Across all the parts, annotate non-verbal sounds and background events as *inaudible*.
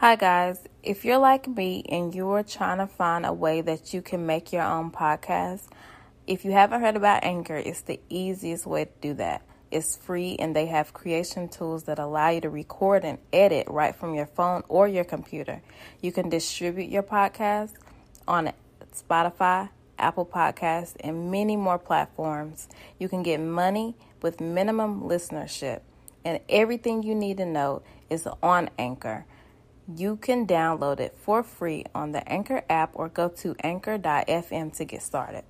Hi, guys. If you're like me and you're trying to find a way that you can make your own podcast, if you haven't heard about Anchor, it's the easiest way to do that. It's free and they have creation tools that allow you to record and edit right from your phone or your computer. You can distribute your podcast on Spotify, Apple Podcasts, and many more platforms. You can get money with minimum listenership, and everything you need to know is on Anchor. You can download it for free on the Anchor app or go to anchor.fm to get started.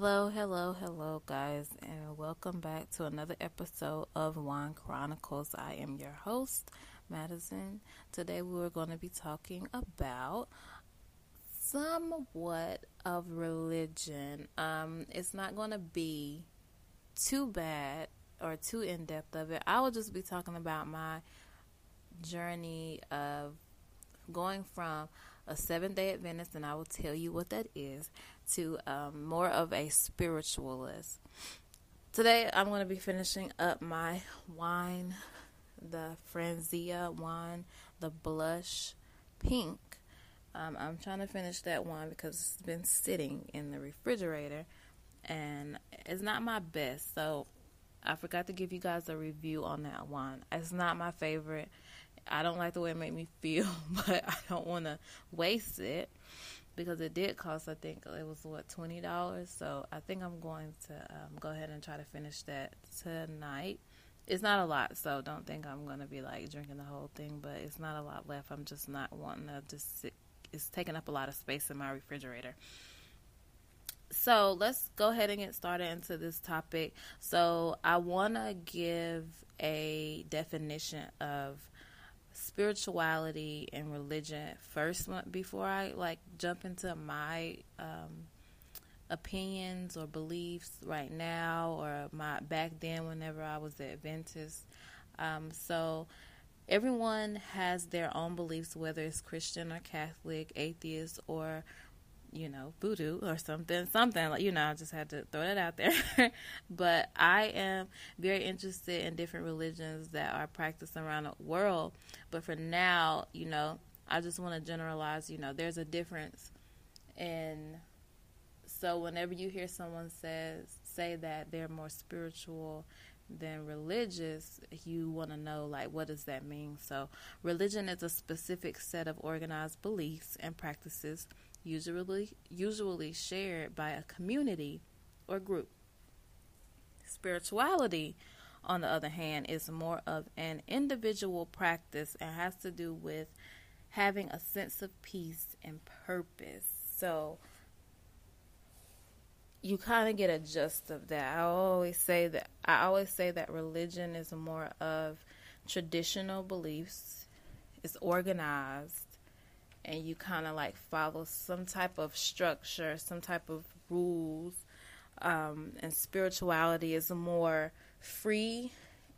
Hello, hello, hello, guys, and welcome back to another episode of Wine Chronicles. I am your host, Madison. Today, we are going to be talking about somewhat of religion. Um, it's not going to be too bad or too in depth of it. I will just be talking about my journey of going from a seven day Adventist, and I will tell you what that is, to um, more of a spiritualist. Today, I'm going to be finishing up my wine, the Franzia wine, the blush pink. Um, I'm trying to finish that wine because it's been sitting in the refrigerator and it's not my best. So I forgot to give you guys a review on that wine. It's not my favorite. I don't like the way it made me feel, *laughs* but I don't want to waste it because it did cost. I think it was what twenty dollars. So I think I'm going to um, go ahead and try to finish that tonight. It's not a lot, so don't think I'm going to be like drinking the whole thing. But it's not a lot left. I'm just not wanting to just sit. It's taking up a lot of space in my refrigerator so let's go ahead and get started into this topic. So I want to give a definition of spirituality and religion first before I like jump into my um, opinions or beliefs right now or my back then whenever I was Adventist. Um, so everyone has their own beliefs, whether it's Christian or Catholic, atheist or you know, voodoo or something, something like, you know, I just had to throw that out there. *laughs* but I am very interested in different religions that are practiced around the world. But for now, you know, I just want to generalize, you know, there's a difference in so whenever you hear someone says say that they're more spiritual than religious, you want to know like what does that mean? So religion is a specific set of organized beliefs and practices usually usually shared by a community or group. Spirituality, on the other hand, is more of an individual practice and has to do with having a sense of peace and purpose. So you kind of get a gist of that. I always say that I always say that religion is more of traditional beliefs. It's organized and you kind of like follow some type of structure, some type of rules. Um, and spirituality is more free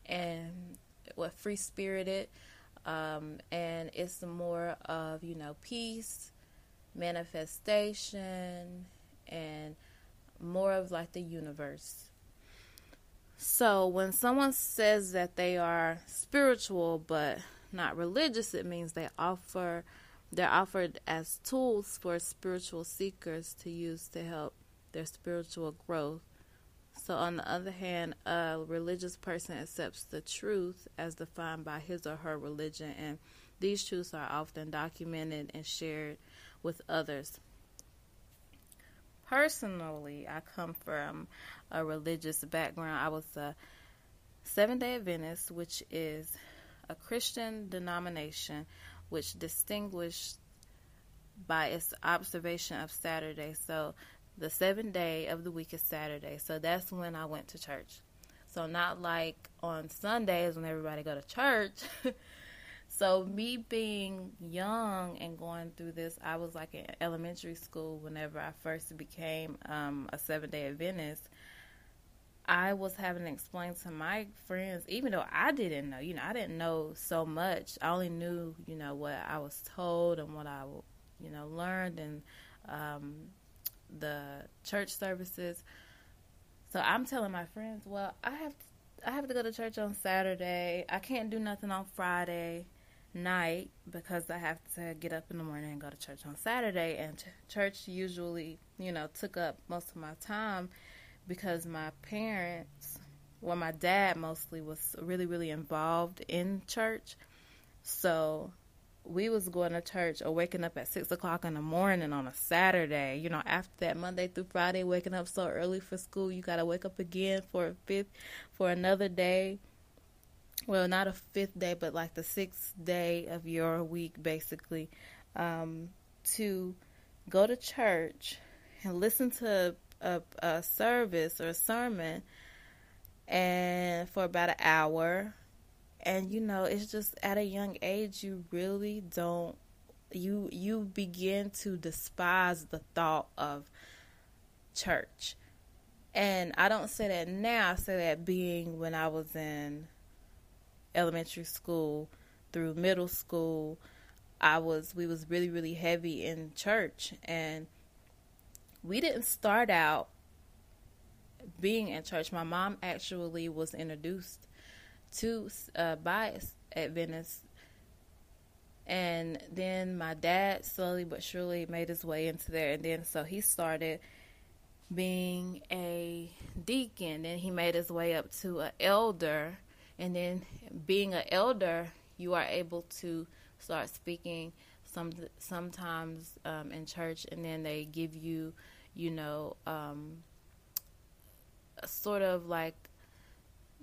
and what free spirited. Um, and it's more of, you know, peace, manifestation, and more of like the universe. So when someone says that they are spiritual but not religious, it means they offer they're offered as tools for spiritual seekers to use to help their spiritual growth. So, on the other hand, a religious person accepts the truth as defined by his or her religion, and these truths are often documented and shared with others. Personally, I come from a religious background. I was a Seventh day Adventist, which is a Christian denomination which distinguished by its observation of Saturday. So the seventh day of the week is Saturday. So that's when I went to church. So not like on Sundays when everybody go to church. *laughs* so me being young and going through this, I was like in elementary school whenever I first became um, a seven day Adventist. I was having to explain to my friends, even though I didn't know, you know, I didn't know so much. I only knew, you know, what I was told and what I, you know, learned and um, the church services. So I'm telling my friends, well, I have to, I have to go to church on Saturday. I can't do nothing on Friday night because I have to get up in the morning and go to church on Saturday. And t- church usually, you know, took up most of my time because my parents, well, my dad mostly was really, really involved in church. So we was going to church or waking up at six o'clock in the morning on a Saturday. You know, after that Monday through Friday, waking up so early for school, you got to wake up again for a fifth, for another day. Well, not a fifth day, but like the sixth day of your week, basically, um, to go to church and listen to a, a service or a sermon and for about an hour. And you know it's just at a young age you really don't you you begin to despise the thought of church. And i don't say that now i say that being when i was in elementary school through middle school i was we was really really heavy in church. And we didn't start out being in church. My mom actually was introduced to uh, by Adventist, and then my dad slowly but surely made his way into there, and then so he started being a deacon. Then he made his way up to an elder, and then being an elder, you are able to start speaking some sometimes um, in church, and then they give you, you know, um, sort of like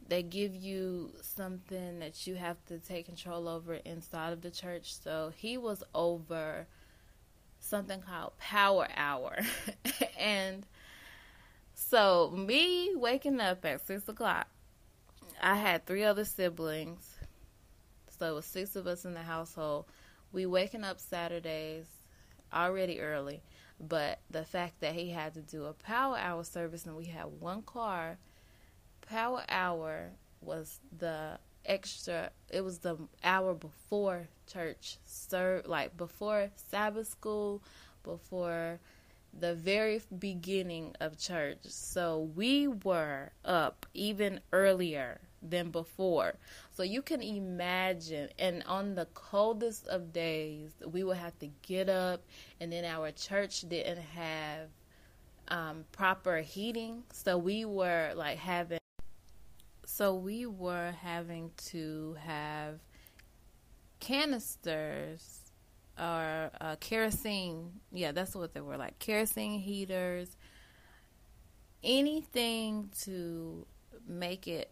they give you something that you have to take control over inside of the church. So he was over something called Power Hour, *laughs* and so me waking up at six o'clock. I had three other siblings, so it was six of us in the household we waking up Saturdays already early, but the fact that he had to do a power hour service and we had one car, power hour was the extra it was the hour before church serve like before Sabbath school, before the very beginning of church. So we were up even earlier than before. So you can imagine, and on the coldest of days, we would have to get up, and then our church didn't have um, proper heating, so we were like having, so we were having to have canisters or uh, kerosene. Yeah, that's what they were like kerosene heaters. Anything to make it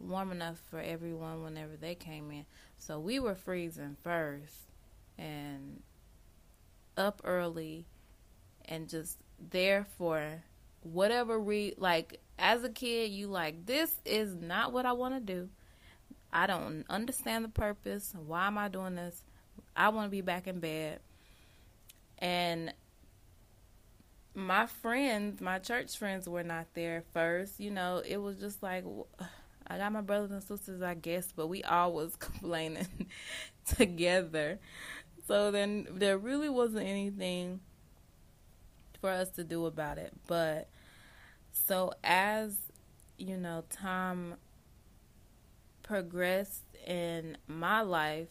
warm enough for everyone whenever they came in. So we were freezing first and up early and just there for whatever re like as a kid you like this is not what I want to do. I don't understand the purpose. Why am I doing this? I want to be back in bed. And my friends, my church friends were not there first. You know, it was just like I got my brothers and sisters, I guess, but we all was *laughs* complaining *laughs* together. So then there really wasn't anything for us to do about it. But so as you know, time progressed in my life,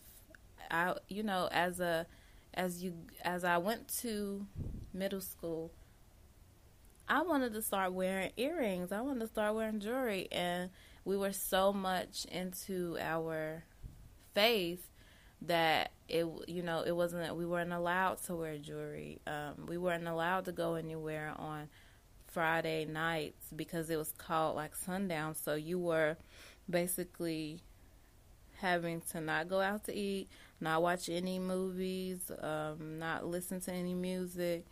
I you know, as a as you as I went to middle school, I wanted to start wearing earrings. I wanted to start wearing jewelry. And we were so much into our faith that it you know it wasn't we weren't allowed to wear jewelry. Um, we weren't allowed to go anywhere on friday nights because it was called like sundown. So you were basically having to not go out to eat not watch any movies um, not listen to any music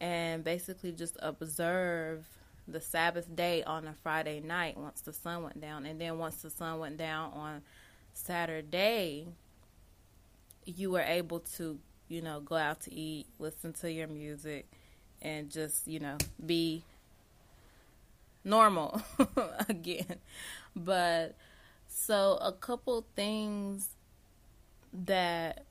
and basically just observe the Sabbath day on a Friday night once the sun went down. And then once the sun went down on Saturday, you were able to, you know, go out to eat, listen to your music, and just, you know, be normal *laughs* again. But so a couple things that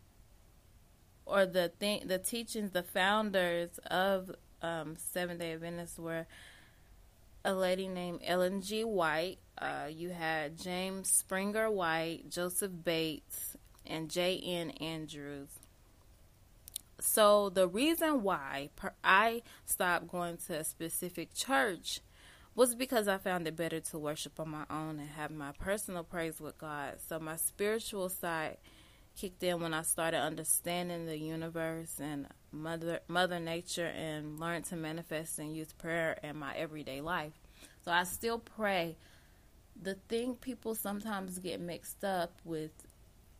or the thing the teachings the founders of um, Seven Day Adventists were a lady named Ellen G. White. Uh, you had James Springer White, Joseph Bates, and J. N. Andrews. So the reason why I stopped going to a specific church was because I found it better to worship on my own and have my personal praise with God. So my spiritual side kicked in when I started understanding the universe and mother mother nature and learned to manifest and use prayer in my everyday life. So I still pray. The thing people sometimes get mixed up with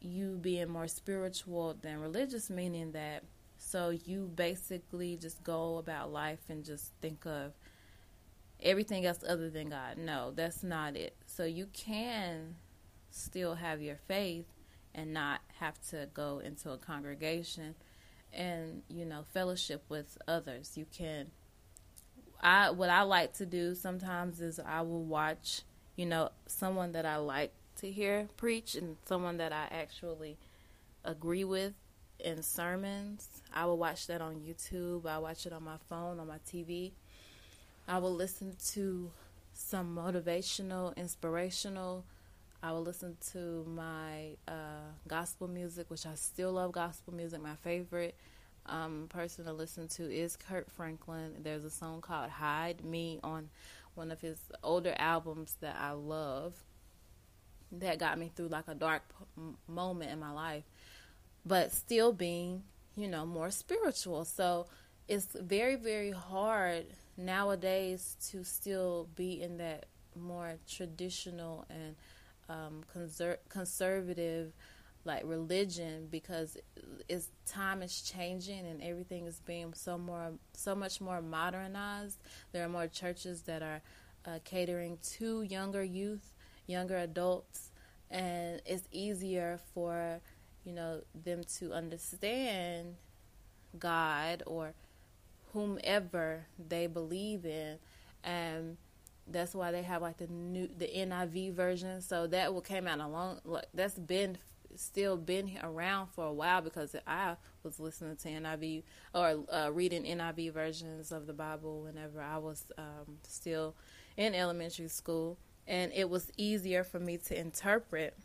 you being more spiritual than religious meaning that so you basically just go about life and just think of everything else other than God. No, that's not it. So you can still have your faith and not have to go into a congregation and you know fellowship with others. You can i what i like to do sometimes is i will watch you know someone that i like to hear preach and someone that i actually agree with in sermons. I will watch that on youtube. I watch it on my phone on my tv i will listen to some motivational inspirational I will listen to my uh, gospel music, which I still love gospel music. My favorite um, person to listen to is Kirk Franklin. There's a song called Hide Me on one of his older albums that I love that got me through like a dark p- moment in my life, but still being, you know, more spiritual. So it's very, very hard nowadays to still be in that more traditional and um, conser- conservative like religion because it's time is changing and everything is being so more so much more modernized. There are more churches that are uh, catering to younger youth younger adults and it's easier for you know them to understand god or whomever they believe in. And that's why they have like the new the NIV version. So that came out a long that's been still been around for a while because I was listening to NIV or uh, reading NIV versions of the Bible whenever I was um, still in elementary school, and it was easier for me to interpret.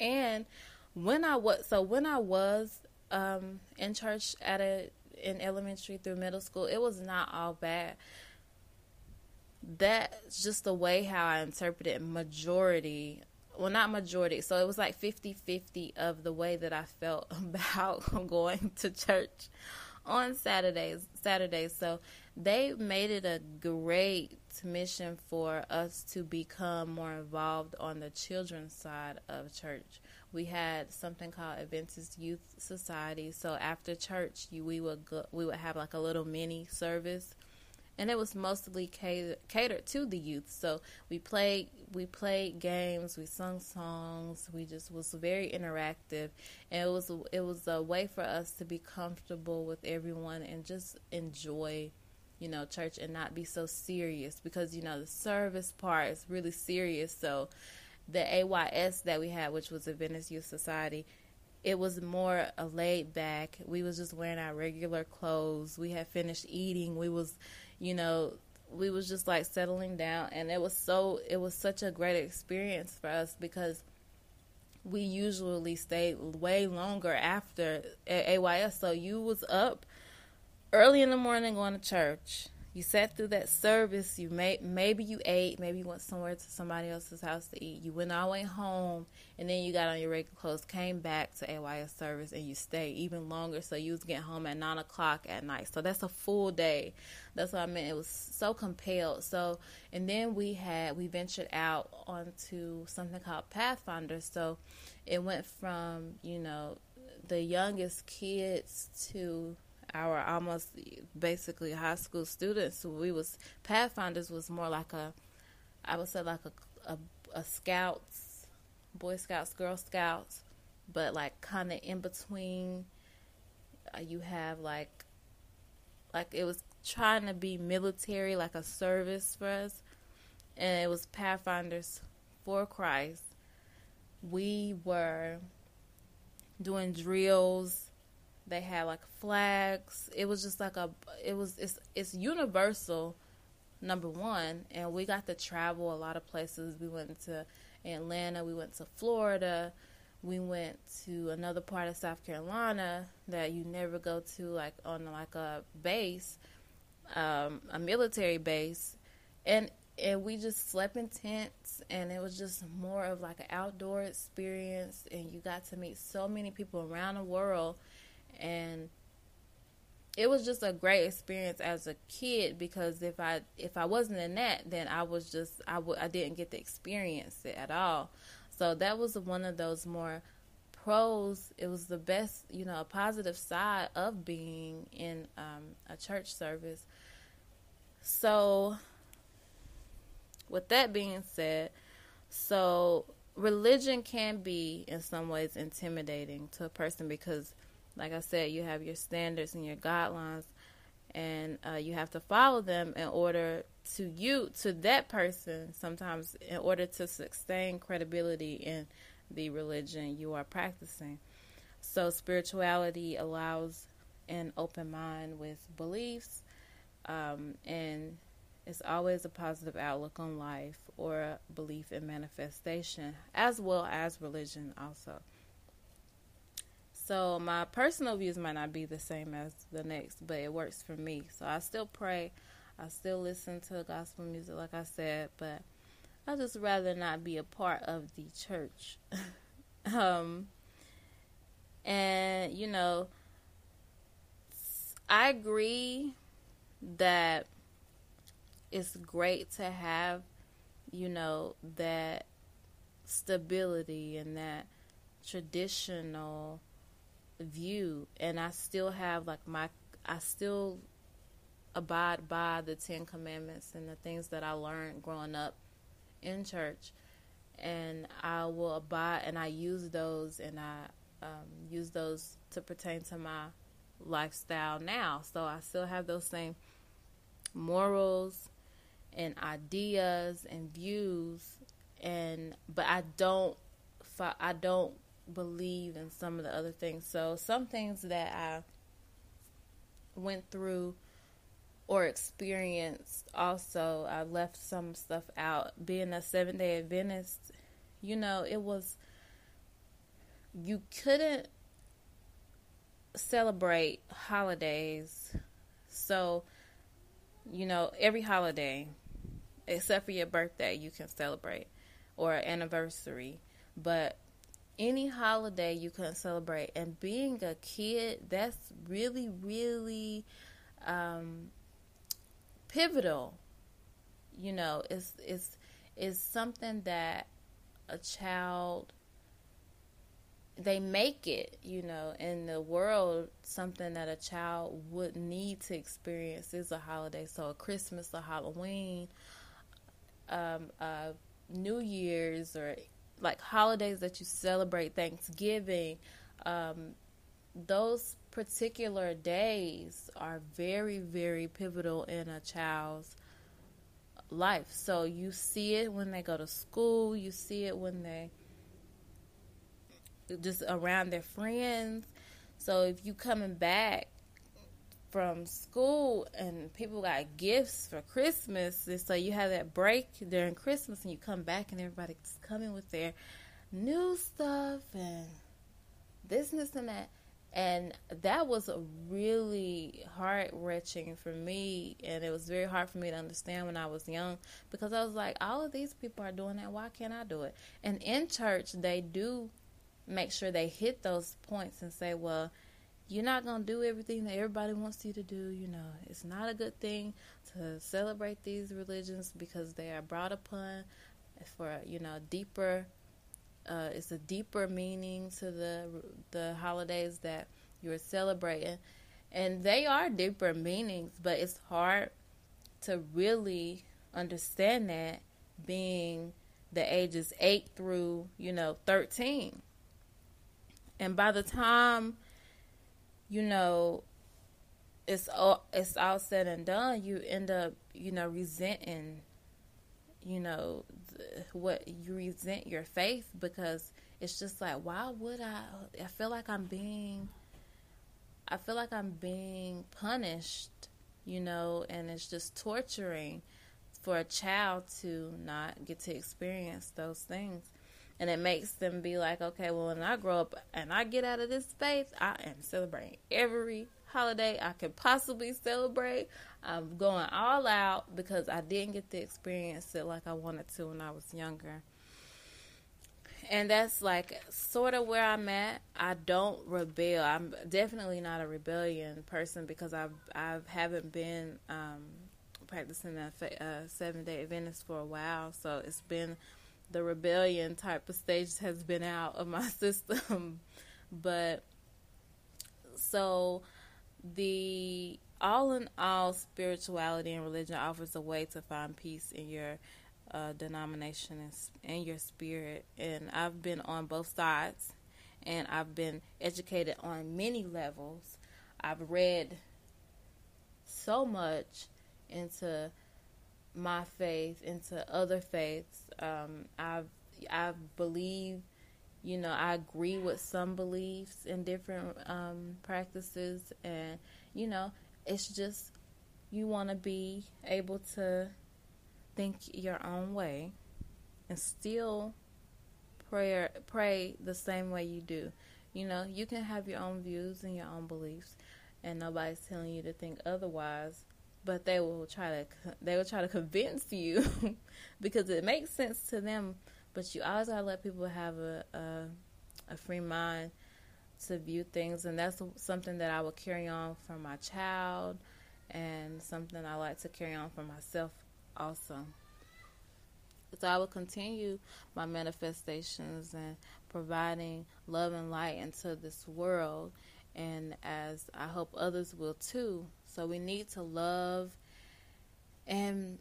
And when I was so when I was um, in church at a in elementary through middle school, it was not all bad that's just the way how I interpreted majority well not majority so it was like 50-50 of the way that I felt *laughs* about going to church on Saturdays Saturdays. So they made it a great mission for us to become more involved on the children's side of church. We had something called Adventist Youth Society. So after church you, we would go, we would have like a little mini service and it was mostly catered, to the youth. So we played we played games, we sung songs, we just was very interactive, and it was it was a way for us to be comfortable with everyone and just enjoy, you know, church and not be so serious because you know the service part is really serious. So the AYS that we had, which was Adventist Youth Society, it was more a laid back. We was just wearing our regular clothes. We had finished eating. We was you know, we was just like settling down and it was so it was such a great experience for us because we usually stayed way longer after AYS. So you was up early in the morning going to church, you sat through that service. You may maybe you ate, maybe you went somewhere to somebody else's house to eat. You went all the way home, and then you got on your regular clothes, came back to AYS service, and you stayed even longer. So you was getting home at nine o'clock at night. So that's a full day. That's what I meant. It was so compelled. So and then we had we ventured out onto something called Pathfinder. So it went from you know the youngest kids to our almost basically high school students. We was Pathfinders was more like a, I would say like a a, a Scouts, Boy Scouts, Girl Scouts, but like kind of in between. Uh, you have like, like it was trying to be military, like a service for us, and it was Pathfinders for Christ. We were doing drills they had like flags. It was just like a it was it's it's universal number one and we got to travel a lot of places. We went to Atlanta, we went to Florida, we went to another part of South Carolina that you never go to like on like a base, um, a military base. And and we just slept in tents and it was just more of like an outdoor experience and you got to meet so many people around the world and it was just a great experience as a kid because if I if I wasn't in that, then I was just I w- I didn't get to experience it at all. So that was one of those more pros. It was the best, you know, a positive side of being in um, a church service. So, with that being said, so religion can be in some ways intimidating to a person because like I said, you have your standards and your guidelines, and uh, you have to follow them in order to you to that person. Sometimes, in order to sustain credibility in the religion you are practicing. So, spirituality allows an open mind with beliefs, um, and it's always a positive outlook on life or belief in manifestation, as well as religion, also. So my personal views might not be the same as the next, but it works for me. So I still pray. I still listen to gospel music, like I said, but I just rather not be a part of the church. *laughs* um, and you know, I agree that it's great to have, you know, that stability and that traditional view and I still have like my I still abide by the 10 commandments and the things that I learned growing up in church and I will abide and I use those and I um, use those to pertain to my lifestyle now. So I still have those same morals and ideas and views and but I don't I don't believe in some of the other things. So some things that I went through or experienced also I left some stuff out. Being a seven day Adventist, you know, it was you couldn't celebrate holidays. So, you know, every holiday except for your birthday you can celebrate or anniversary. But any holiday you can celebrate. And being a kid, that's really, really um, pivotal. You know, it's it's it's something that a child they make it, you know, in the world, something that a child would need to experience is a holiday. So a Christmas, a Halloween, um, New Year's, or like holidays that you celebrate, Thanksgiving, um, those particular days are very, very pivotal in a child's life. So you see it when they go to school, you see it when they just around their friends. So if you coming back from school and people got gifts for Christmas. And so you have that break during Christmas and you come back and everybody's coming with their new stuff and this and this and that. And that was a really heart wrenching for me, and it was very hard for me to understand when I was young because I was like, all of these people are doing that. Why can't I do it? And in church, they do make sure they hit those points and say, well, you're not going to do everything that everybody wants you to do. You know, it's not a good thing to celebrate these religions because they are brought upon for, you know, deeper, uh, it's a deeper meaning to the, the holidays that you're celebrating. And they are deeper meanings, but it's hard to really understand that being the ages 8 through, you know, 13. And by the time you know, it's all it's all said and done, you end up, you know, resenting, you know, what you resent your faith because it's just like, why would I? I feel like I'm being, I feel like I'm being punished, you know, and it's just torturing for a child to not get to experience those things and it makes them be like, okay, well, when I grow up and I get out of this space, I am celebrating every holiday I could possibly celebrate. I'm going all out because I didn't get to experience it like I wanted to when I was younger. And that's like sort of where I'm at. I don't rebel. I'm definitely not a rebellion person because I've I haven't been um, practicing a uh, seven day Adventist for a while. So it's been the rebellion type of stage has been out of my *laughs* system. but so the all in all spirituality and religion offers a way to find peace in your uh, denomination and, and your spirit. And I've been on both sides and I've been educated on many levels. I've read so much into my faith into other faiths. Um, I I believe, you know, I agree with some beliefs in different um, practices, and you know, it's just you want to be able to think your own way and still pray pray the same way you do. You know, you can have your own views and your own beliefs, and nobody's telling you to think otherwise but they will try to they will try to convince you *laughs* because it makes sense to them. But you always gotta let people have a, a a free mind to view things, and that's something that I will carry on for my child, and something I like to carry on for myself also. So I will continue my manifestations and providing love and light into this world, and as I hope others will too. So we need to love and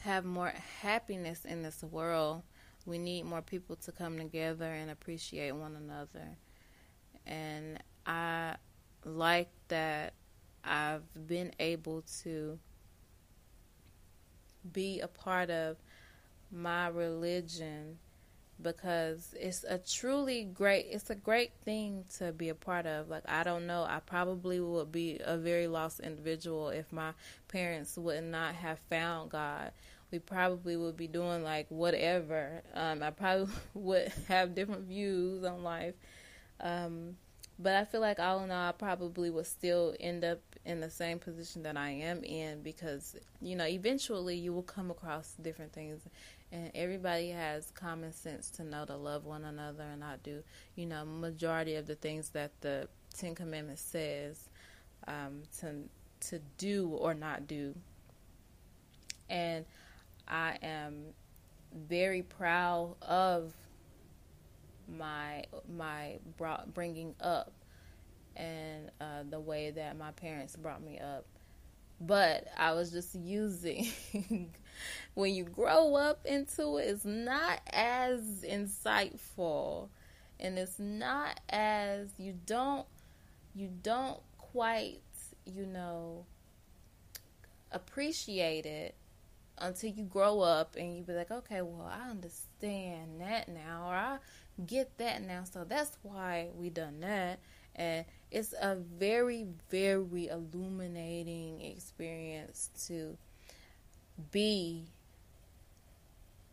have more happiness in this world. We need more people to come together and appreciate one another. And I like that I've been able to be a part of my religion because it's a truly great it's a great thing to be a part of. Like i don't know i probably would be a very lost individual if my parents would not have found god. We probably would be doing like whatever. Um, i probably *laughs* would have different views on life. Um, but i feel like all in all i probably would still end up in the same position that i am in because you know eventually you will come across different things and everybody has common sense to know to love one another and not do you know majority of the things that the Ten Commandments says um, to to do or not do. And I am very proud of my my brought, bringing up and uh, the way that my parents brought me up. But I was just *laughs* using when you grow up into it, it's not as insightful and it's not as you don't you don't quite, you know, appreciate it until you grow up and you be like, okay, well, I understand that now, or I get that now, so that's why we done that. And it's a very, very illuminating experience to be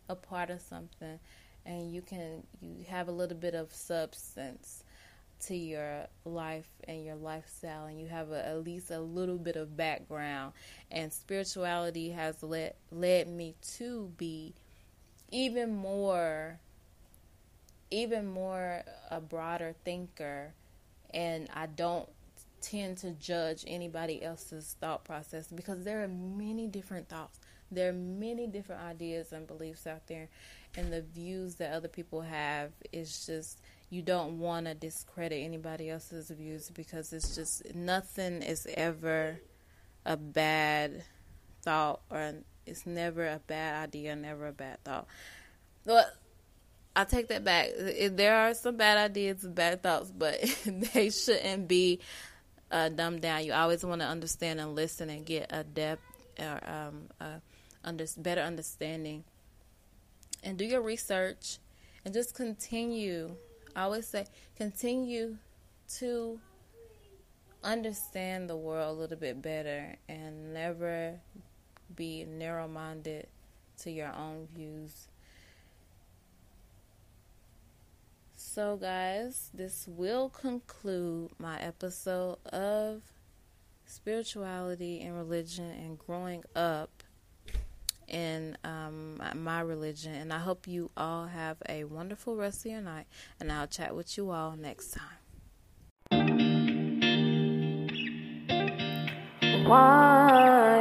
a part of something and you can you have a little bit of substance to your life and your lifestyle and you have a, at least a little bit of background and spirituality has led led me to be even more even more a broader thinker and I don't tend to judge anybody else's thought process because there are many different thoughts. There are many different ideas and beliefs out there and the views that other people have is just you don't want to discredit anybody else's views because it's just nothing is ever a bad thought or it's never a bad idea, never a bad thought. But I take that back. There are some bad ideas and bad thoughts, but *laughs* they shouldn't be uh, dumbed down. You always want to understand and listen and get a depth or um, a under, better understanding. And do your research and just continue I always say continue to understand the world a little bit better and never be narrow minded to your own views. So, guys, this will conclude my episode of spirituality and religion and growing up in um, my religion. And I hope you all have a wonderful rest of your night. And I'll chat with you all next time. Wind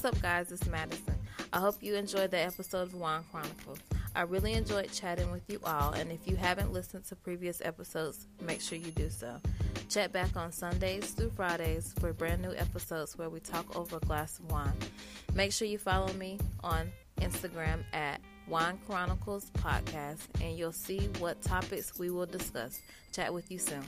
What's up, guys? It's Madison. I hope you enjoyed the episode of Wine Chronicles. I really enjoyed chatting with you all, and if you haven't listened to previous episodes, make sure you do so. Check back on Sundays through Fridays for brand new episodes where we talk over a glass of wine. Make sure you follow me on Instagram at Wine Chronicles Podcast, and you'll see what topics we will discuss. Chat with you soon.